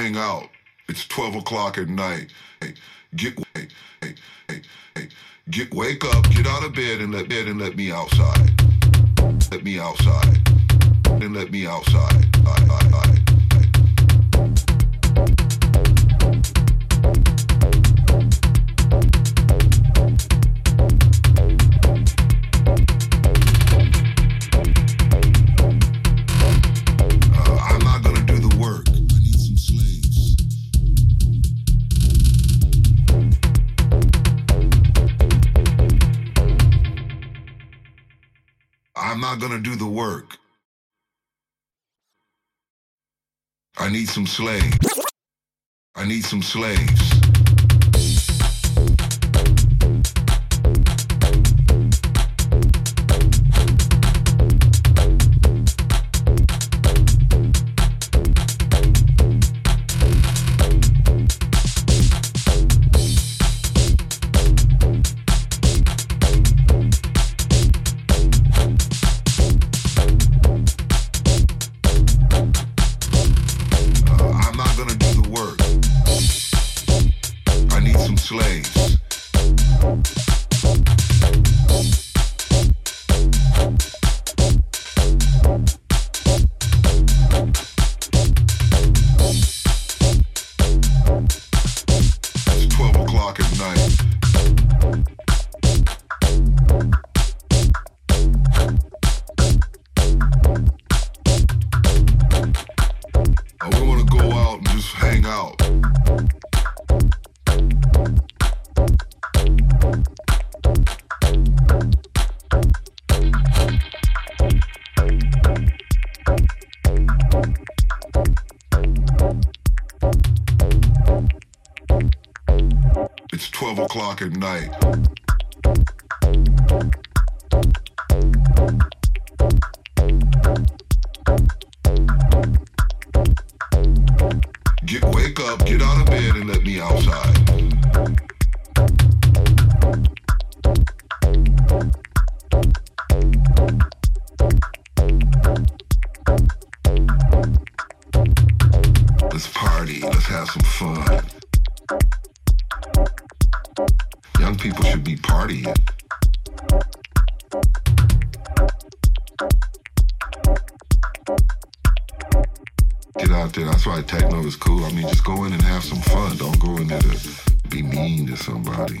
hang out. It's 12 o'clock at night. Hey, get, hey, hey, hey, hey, get, wake up, get out of bed and let bed and let me outside. Let me outside. And let me outside. I, I, I. I'm not gonna do the work. I need some slaves. I need some slaves. O'clock at night. Get wake up, get out of bed and let me outside. Let's party, let's have some fun. People should be partying. Get out there. That's why techno is cool. I mean, just go in and have some fun. Don't go in there to be mean to somebody.